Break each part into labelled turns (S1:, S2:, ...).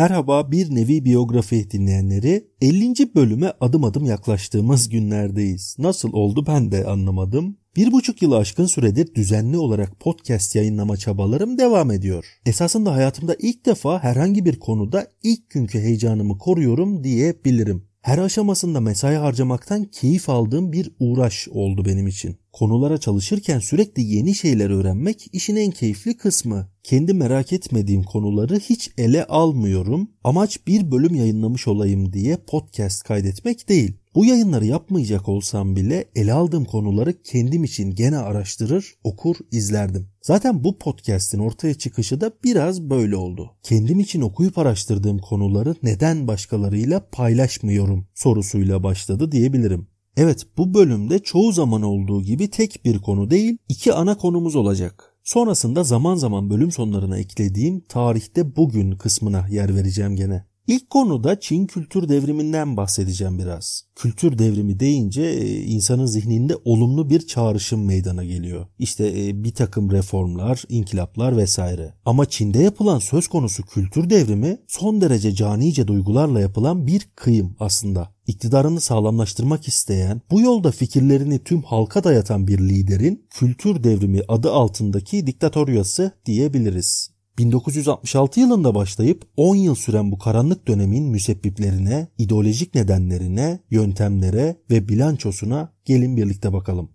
S1: Merhaba bir nevi biyografi dinleyenleri 50. bölüme adım adım yaklaştığımız günlerdeyiz. Nasıl oldu ben de anlamadım. Bir buçuk yılı aşkın süredir düzenli olarak podcast yayınlama çabalarım devam ediyor. Esasında hayatımda ilk defa herhangi bir konuda ilk günkü heyecanımı koruyorum diyebilirim. Her aşamasında mesai harcamaktan keyif aldığım bir uğraş oldu benim için. Konulara çalışırken sürekli yeni şeyler öğrenmek işin en keyifli kısmı. Kendi merak etmediğim konuları hiç ele almıyorum. Amaç bir bölüm yayınlamış olayım diye podcast kaydetmek değil. Bu yayınları yapmayacak olsam bile ele aldığım konuları kendim için gene araştırır, okur, izlerdim. Zaten bu podcast'in ortaya çıkışı da biraz böyle oldu. Kendim için okuyup araştırdığım konuları neden başkalarıyla paylaşmıyorum sorusuyla başladı diyebilirim. Evet bu bölümde çoğu zaman olduğu gibi tek bir konu değil iki ana konumuz olacak. Sonrasında zaman zaman bölüm sonlarına eklediğim tarihte bugün kısmına yer vereceğim gene. İlk konuda Çin kültür devriminden bahsedeceğim biraz. Kültür devrimi deyince e, insanın zihninde olumlu bir çağrışım meydana geliyor. İşte e, bir takım reformlar, inkılaplar vesaire. Ama Çin'de yapılan söz konusu kültür devrimi son derece canice duygularla yapılan bir kıyım aslında. İktidarını sağlamlaştırmak isteyen, bu yolda fikirlerini tüm halka dayatan bir liderin kültür devrimi adı altındaki diktatoryası diyebiliriz. 1966 yılında başlayıp 10 yıl süren bu karanlık dönemin müsebbiplerine, ideolojik nedenlerine, yöntemlere ve bilançosuna gelin birlikte bakalım.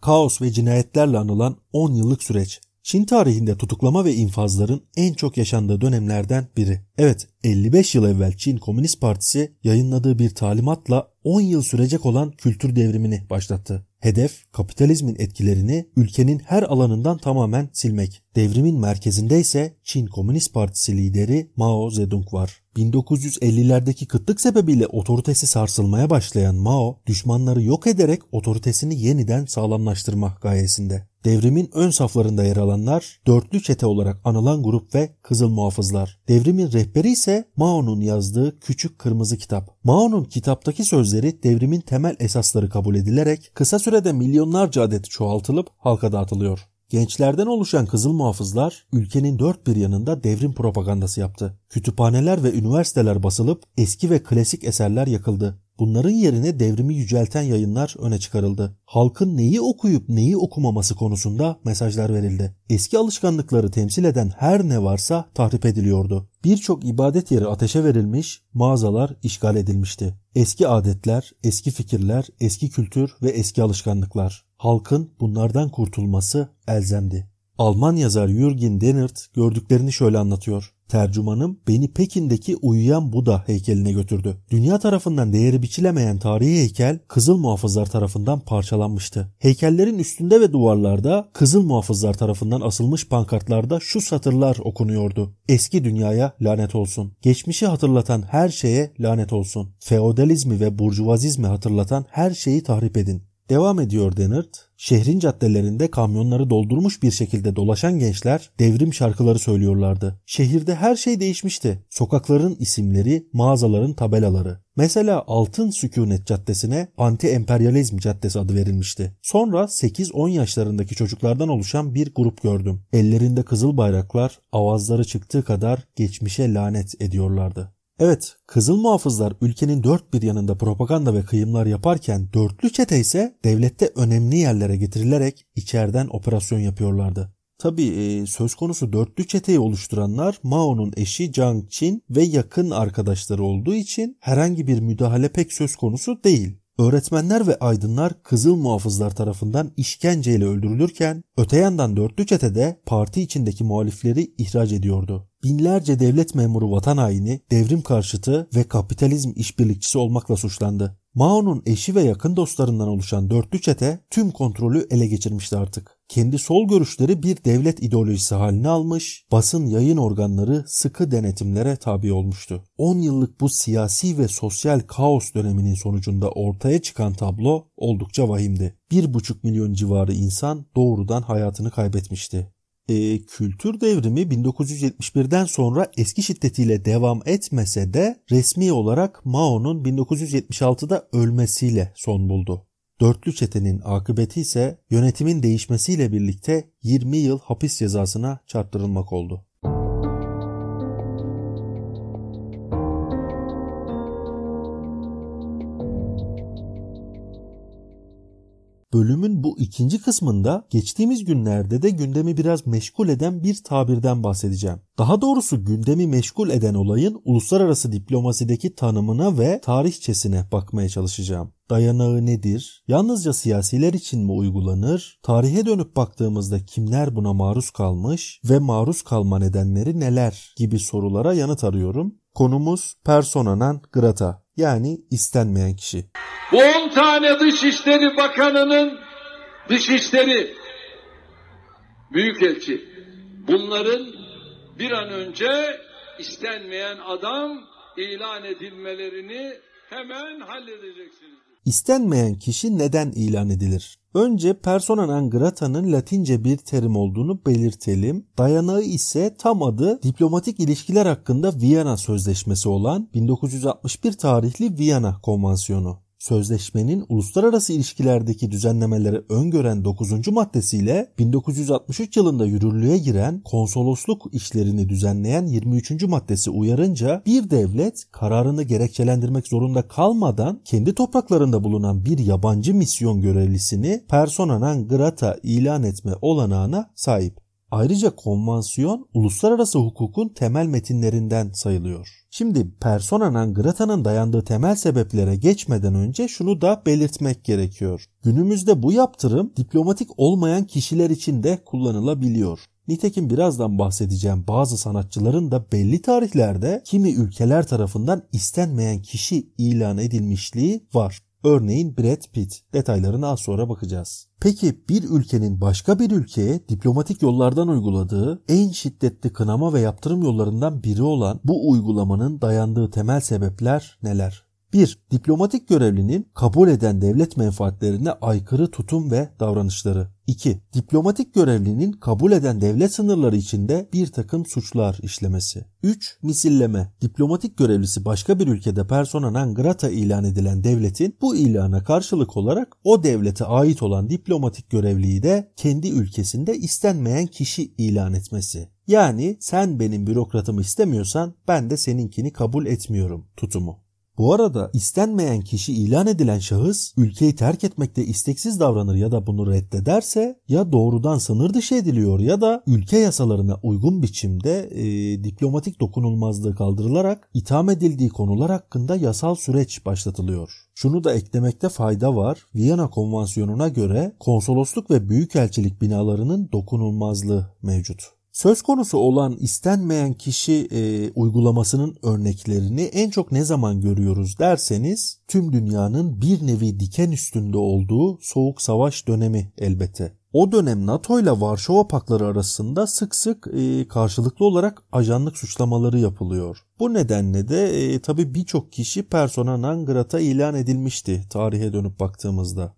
S1: Kaos ve cinayetlerle anılan 10 yıllık süreç Çin tarihinde tutuklama ve infazların en çok yaşandığı dönemlerden biri. Evet 55 yıl evvel Çin Komünist Partisi yayınladığı bir talimatla 10 yıl sürecek olan kültür devrimini başlattı. Hedef kapitalizmin etkilerini ülkenin her alanından tamamen silmek. Devrimin merkezinde ise Çin Komünist Partisi lideri Mao Zedong var. 1950'lerdeki kıtlık sebebiyle otoritesi sarsılmaya başlayan Mao, düşmanları yok ederek otoritesini yeniden sağlamlaştırma gayesinde. Devrimin ön saflarında yer alanlar dörtlü çete olarak anılan grup ve Kızıl Muhafızlar. Devrimin rehberi ise Mao'nun yazdığı Küçük Kırmızı Kitap. Mao'nun kitaptaki sözleri devrimin temel esasları kabul edilerek kısa sürede milyonlarca adet çoğaltılıp halka dağıtılıyor. Gençlerden oluşan Kızıl Muhafızlar ülkenin dört bir yanında devrim propagandası yaptı. Kütüphaneler ve üniversiteler basılıp eski ve klasik eserler yakıldı. Bunların yerine devrimi yücelten yayınlar öne çıkarıldı. Halkın neyi okuyup neyi okumaması konusunda mesajlar verildi. Eski alışkanlıkları temsil eden her ne varsa tahrip ediliyordu. Birçok ibadet yeri ateşe verilmiş, mağazalar işgal edilmişti. Eski adetler, eski fikirler, eski kültür ve eski alışkanlıklar. Halkın bunlardan kurtulması elzemdi. Alman yazar Jürgen Dennert gördüklerini şöyle anlatıyor. Tercümanım beni Pekin'deki uyuyan Buda heykeline götürdü. Dünya tarafından değeri biçilemeyen tarihi heykel Kızıl Muhafızlar tarafından parçalanmıştı. Heykellerin üstünde ve duvarlarda Kızıl Muhafızlar tarafından asılmış pankartlarda şu satırlar okunuyordu. Eski dünyaya lanet olsun. Geçmişi hatırlatan her şeye lanet olsun. Feodalizmi ve burjuvazizmi hatırlatan her şeyi tahrip edin. Devam ediyor Dennert. Şehrin caddelerinde kamyonları doldurmuş bir şekilde dolaşan gençler devrim şarkıları söylüyorlardı. Şehirde her şey değişmişti. Sokakların isimleri, mağazaların tabelaları. Mesela Altın Sükunet Caddesi'ne Anti-Emperyalizm Caddesi adı verilmişti. Sonra 8-10 yaşlarındaki çocuklardan oluşan bir grup gördüm. Ellerinde kızıl bayraklar, avazları çıktığı kadar geçmişe lanet ediyorlardı. Evet, Kızıl Muhafızlar ülkenin dört bir yanında propaganda ve kıyımlar yaparken dörtlü çete ise devlette önemli yerlere getirilerek içeriden operasyon yapıyorlardı. Tabi e, söz konusu dörtlü çeteyi oluşturanlar Mao'nun eşi Jiang Qin ve yakın arkadaşları olduğu için herhangi bir müdahale pek söz konusu değil. Öğretmenler ve aydınlar Kızıl Muhafızlar tarafından işkenceyle öldürülürken öte yandan dörtlü çete de parti içindeki muhalifleri ihraç ediyordu. Binlerce devlet memuru vatan haini, devrim karşıtı ve kapitalizm işbirlikçisi olmakla suçlandı. Mao'nun eşi ve yakın dostlarından oluşan dörtlü çete tüm kontrolü ele geçirmişti artık. Kendi sol görüşleri bir devlet ideolojisi haline almış, basın yayın organları sıkı denetimlere tabi olmuştu. 10 yıllık bu siyasi ve sosyal kaos döneminin sonucunda ortaya çıkan tablo oldukça vahimdi. 1,5 milyon civarı insan doğrudan hayatını kaybetmişti e, kültür devrimi 1971'den sonra eski şiddetiyle devam etmese de resmi olarak Mao'nun 1976'da ölmesiyle son buldu. Dörtlü çetenin akıbeti ise yönetimin değişmesiyle birlikte 20 yıl hapis cezasına çarptırılmak oldu. Bölümün bu ikinci kısmında geçtiğimiz günlerde de gündemi biraz meşgul eden bir tabirden bahsedeceğim. Daha doğrusu gündemi meşgul eden olayın uluslararası diplomasideki tanımına ve tarihçesine bakmaya çalışacağım. Dayanağı nedir? Yalnızca siyasiler için mi uygulanır? Tarihe dönüp baktığımızda kimler buna maruz kalmış ve maruz kalma nedenleri neler gibi sorulara yanıt arıyorum. Konumuz persona non grata yani istenmeyen kişi.
S2: Bu 10 tane Dışişleri Bakanı'nın Dışişleri Büyükelçi bunların bir an önce istenmeyen adam ilan edilmelerini hemen halledeceksiniz.
S1: İstenmeyen kişi neden ilan edilir? Önce persona non grata'nın latince bir terim olduğunu belirtelim. Dayanağı ise tam adı diplomatik ilişkiler hakkında Viyana Sözleşmesi olan 1961 tarihli Viyana Konvansiyonu. Sözleşmenin uluslararası ilişkilerdeki düzenlemeleri öngören 9. maddesiyle 1963 yılında yürürlüğe giren konsolosluk işlerini düzenleyen 23. maddesi uyarınca bir devlet kararını gerekçelendirmek zorunda kalmadan kendi topraklarında bulunan bir yabancı misyon görevlisini persona non grata ilan etme olanağına sahip. Ayrıca konvansiyon uluslararası hukukun temel metinlerinden sayılıyor. Şimdi persona non grata'nın dayandığı temel sebeplere geçmeden önce şunu da belirtmek gerekiyor. Günümüzde bu yaptırım diplomatik olmayan kişiler için de kullanılabiliyor. Nitekim birazdan bahsedeceğim bazı sanatçıların da belli tarihlerde kimi ülkeler tarafından istenmeyen kişi ilan edilmişliği var. Örneğin Brad Pitt. Detaylarına az sonra bakacağız. Peki bir ülkenin başka bir ülkeye diplomatik yollardan uyguladığı en şiddetli kınama ve yaptırım yollarından biri olan bu uygulamanın dayandığı temel sebepler neler? 1. Diplomatik görevlinin kabul eden devlet menfaatlerine aykırı tutum ve davranışları. 2. Diplomatik görevlinin kabul eden devlet sınırları içinde bir takım suçlar işlemesi. 3. Misilleme. Diplomatik görevlisi başka bir ülkede persona non grata ilan edilen devletin bu ilana karşılık olarak o devlete ait olan diplomatik görevliyi de kendi ülkesinde istenmeyen kişi ilan etmesi. Yani sen benim bürokratımı istemiyorsan ben de seninkini kabul etmiyorum tutumu. Bu arada istenmeyen kişi ilan edilen şahıs ülkeyi terk etmekte isteksiz davranır ya da bunu reddederse ya doğrudan sınır dışı ediliyor ya da ülke yasalarına uygun biçimde e, diplomatik dokunulmazlığı kaldırılarak itham edildiği konular hakkında yasal süreç başlatılıyor. Şunu da eklemekte fayda var. Viyana Konvansiyonu'na göre konsolosluk ve büyükelçilik binalarının dokunulmazlığı mevcut. Söz konusu olan istenmeyen kişi e, uygulamasının örneklerini en çok ne zaman görüyoruz derseniz tüm dünyanın bir nevi diken üstünde olduğu soğuk savaş dönemi elbette. O dönem NATO ile Varşova pakları arasında sık sık e, karşılıklı olarak ajanlık suçlamaları yapılıyor. Bu nedenle de e, tabi birçok kişi persona non grata ilan edilmişti tarihe dönüp baktığımızda.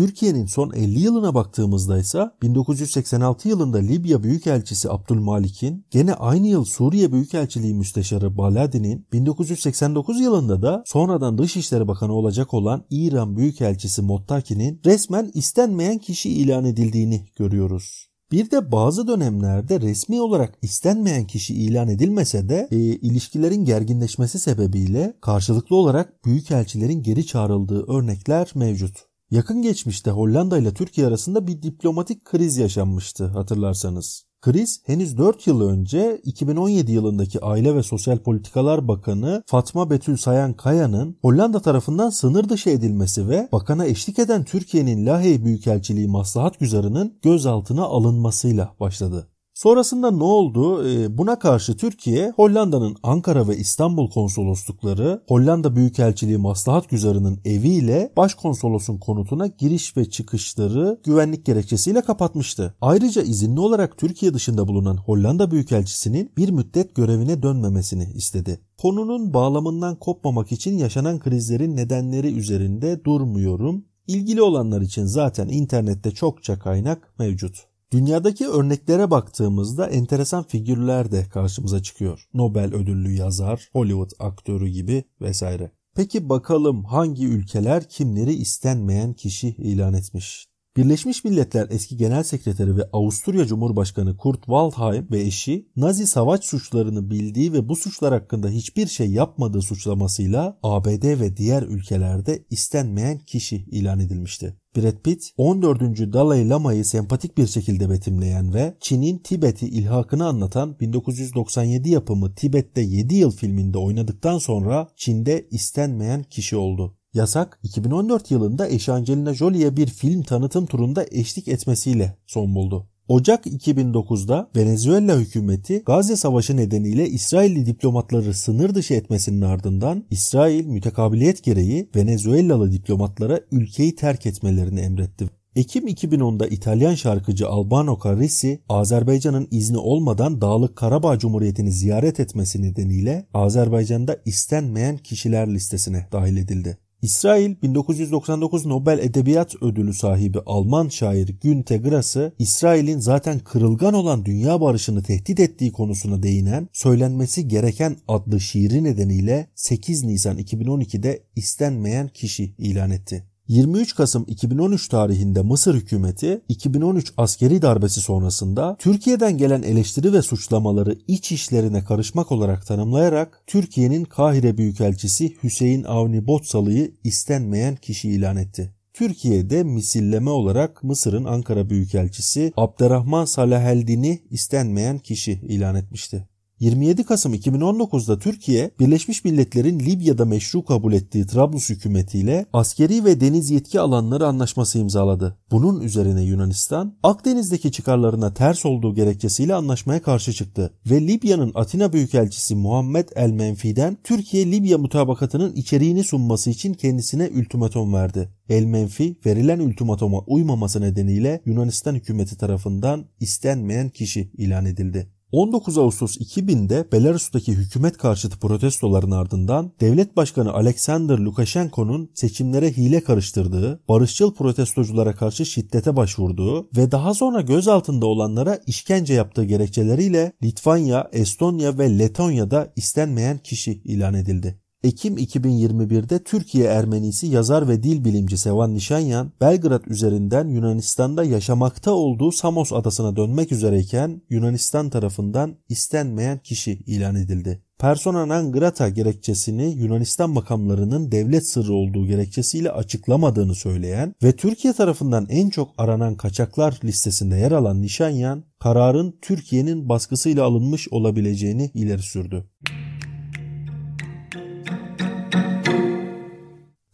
S1: Türkiye'nin son 50 yılına baktığımızda ise 1986 yılında Libya Büyükelçisi Abdülmalik'in, gene aynı yıl Suriye Büyükelçiliği Müsteşarı Baladi'nin, 1989 yılında da sonradan Dışişleri Bakanı olacak olan İran Büyükelçisi Mottaki'nin resmen istenmeyen kişi ilan edildiğini görüyoruz. Bir de bazı dönemlerde resmi olarak istenmeyen kişi ilan edilmese de e, ilişkilerin gerginleşmesi sebebiyle karşılıklı olarak büyükelçilerin geri çağrıldığı örnekler mevcut. Yakın geçmişte Hollanda ile Türkiye arasında bir diplomatik kriz yaşanmıştı hatırlarsanız. Kriz henüz 4 yıl önce 2017 yılındaki Aile ve Sosyal Politikalar Bakanı Fatma Betül Sayan Kaya'nın Hollanda tarafından sınır dışı edilmesi ve bakana eşlik eden Türkiye'nin Lahey Büyükelçiliği Maslahat Güzarı'nın gözaltına alınmasıyla başladı. Sonrasında ne oldu? Ee, buna karşı Türkiye, Hollanda'nın Ankara ve İstanbul konsoloslukları, Hollanda Büyükelçiliği Maslahat Güzarı'nın eviyle başkonsolosun konutuna giriş ve çıkışları güvenlik gerekçesiyle kapatmıştı. Ayrıca izinli olarak Türkiye dışında bulunan Hollanda Büyükelçisi'nin bir müddet görevine dönmemesini istedi. Konunun bağlamından kopmamak için yaşanan krizlerin nedenleri üzerinde durmuyorum. İlgili olanlar için zaten internette çokça kaynak mevcut. Dünyadaki örneklere baktığımızda enteresan figürler de karşımıza çıkıyor. Nobel ödüllü yazar, Hollywood aktörü gibi vesaire. Peki bakalım hangi ülkeler kimleri istenmeyen kişi ilan etmiş? Birleşmiş Milletler eski genel sekreteri ve Avusturya Cumhurbaşkanı Kurt Waldheim ve eşi Nazi savaş suçlarını bildiği ve bu suçlar hakkında hiçbir şey yapmadığı suçlamasıyla ABD ve diğer ülkelerde istenmeyen kişi ilan edilmişti. Brad Pitt 14. Dalai Lama'yı sempatik bir şekilde betimleyen ve Çin'in Tibet'i ilhakını anlatan 1997 yapımı Tibet'te 7 yıl filminde oynadıktan sonra Çin'de istenmeyen kişi oldu. Yasak 2014 yılında eşi Angelina Jolie'ye bir film tanıtım turunda eşlik etmesiyle son buldu. Ocak 2009'da Venezuela hükümeti Gazze Savaşı nedeniyle İsrailli diplomatları sınır dışı etmesinin ardından İsrail mütekabiliyet gereği Venezuelalı diplomatlara ülkeyi terk etmelerini emretti. Ekim 2010'da İtalyan şarkıcı Albano Carrisi, Azerbaycan'ın izni olmadan Dağlık Karabağ Cumhuriyeti'ni ziyaret etmesi nedeniyle Azerbaycan'da istenmeyen kişiler listesine dahil edildi. İsrail 1999 Nobel Edebiyat Ödülü sahibi Alman şair Günte Grass'ı İsrail'in zaten kırılgan olan dünya barışını tehdit ettiği konusuna değinen Söylenmesi Gereken adlı şiiri nedeniyle 8 Nisan 2012'de istenmeyen kişi ilan etti. 23 Kasım 2013 tarihinde Mısır hükümeti 2013 askeri darbesi sonrasında Türkiye'den gelen eleştiri ve suçlamaları iç işlerine karışmak olarak tanımlayarak Türkiye'nin Kahire Büyükelçisi Hüseyin Avni Botsalı'yı istenmeyen kişi ilan etti. Türkiye'de misilleme olarak Mısır'ın Ankara Büyükelçisi Abdurrahman Salaheldin'i istenmeyen kişi ilan etmişti. 27 Kasım 2019'da Türkiye, Birleşmiş Milletler'in Libya'da meşru kabul ettiği Trablus hükümetiyle askeri ve deniz yetki alanları anlaşması imzaladı. Bunun üzerine Yunanistan, Akdeniz'deki çıkarlarına ters olduğu gerekçesiyle anlaşmaya karşı çıktı ve Libya'nın Atina Büyükelçisi Muhammed El Menfi'den Türkiye-Libya mutabakatının içeriğini sunması için kendisine ultimatom verdi. El Menfi verilen ultimatoma uymaması nedeniyle Yunanistan hükümeti tarafından istenmeyen kişi ilan edildi. 19 Ağustos 2000'de Belarus'taki hükümet karşıtı protestoların ardından devlet başkanı Alexander Lukashenko'nun seçimlere hile karıştırdığı, barışçıl protestoculara karşı şiddete başvurduğu ve daha sonra gözaltında olanlara işkence yaptığı gerekçeleriyle Litvanya, Estonya ve Letonya'da istenmeyen kişi ilan edildi. Ekim 2021'de Türkiye Ermenisi yazar ve dil bilimci Sevan Nişanyan, Belgrad üzerinden Yunanistan'da yaşamakta olduğu Samos adasına dönmek üzereyken Yunanistan tarafından istenmeyen kişi ilan edildi. Persona non grata gerekçesini Yunanistan makamlarının devlet sırrı olduğu gerekçesiyle açıklamadığını söyleyen ve Türkiye tarafından en çok aranan kaçaklar listesinde yer alan Nişanyan, kararın Türkiye'nin baskısıyla alınmış olabileceğini ileri sürdü.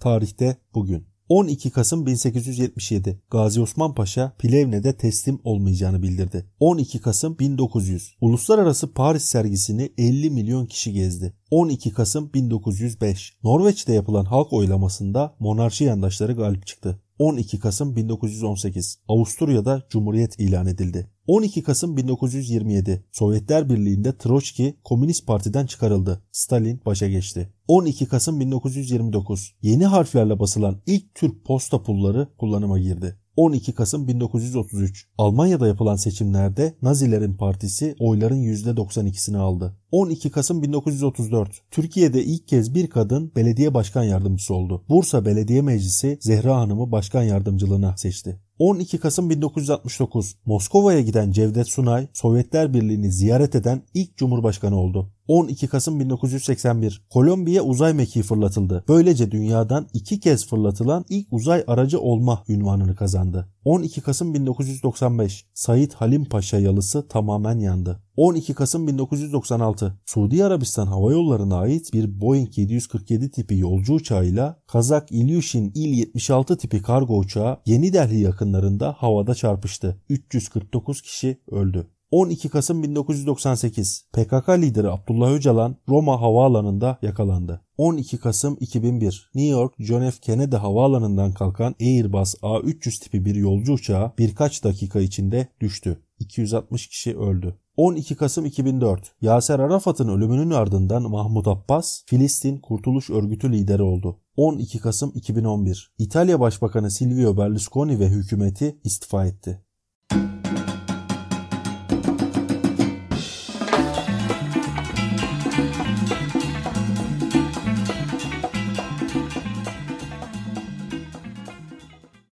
S1: Tarihte bugün. 12 Kasım 1877 Gazi Osman Paşa Plevne'de teslim olmayacağını bildirdi. 12 Kasım 1900 Uluslararası Paris sergisini 50 milyon kişi gezdi. 12 Kasım 1905 Norveç'te yapılan halk oylamasında monarşi yandaşları galip çıktı. 12 Kasım 1918 Avusturya'da Cumhuriyet ilan edildi. 12 Kasım 1927 Sovyetler Birliği'nde Troçki Komünist Parti'den çıkarıldı. Stalin başa geçti. 12 Kasım 1929 yeni harflerle basılan ilk Türk posta pulları kullanıma girdi. 12 Kasım 1933 Almanya'da yapılan seçimlerde Nazilerin partisi oyların %92'sini aldı. 12 Kasım 1934 Türkiye'de ilk kez bir kadın belediye başkan yardımcısı oldu. Bursa Belediye Meclisi Zehra Hanım'ı başkan yardımcılığına seçti. 12 Kasım 1969 Moskova'ya giden Cevdet Sunay Sovyetler Birliği'ni ziyaret eden ilk cumhurbaşkanı oldu. 12 Kasım 1981 Kolombiya uzay mekiği fırlatıldı. Böylece dünyadan iki kez fırlatılan ilk uzay aracı olma ünvanını kazandı. 12 Kasım 1995 Said Halim Paşa yalısı tamamen yandı. 12 Kasım 1996 Suudi Arabistan Hava Yolları'na ait bir Boeing 747 tipi yolcu uçağıyla Kazak Ilyushin Il-76 tipi kargo uçağı Yeni Delhi yakınlarında havada çarpıştı. 349 kişi öldü. 12 Kasım 1998 PKK lideri Abdullah Öcalan Roma havaalanında yakalandı. 12 Kasım 2001 New York John F. Kennedy havaalanından kalkan Airbus A300 tipi bir yolcu uçağı birkaç dakika içinde düştü. 260 kişi öldü. 12 Kasım 2004 Yaser Arafat'ın ölümünün ardından Mahmut Abbas Filistin Kurtuluş Örgütü lideri oldu. 12 Kasım 2011 İtalya Başbakanı Silvio Berlusconi ve hükümeti istifa etti.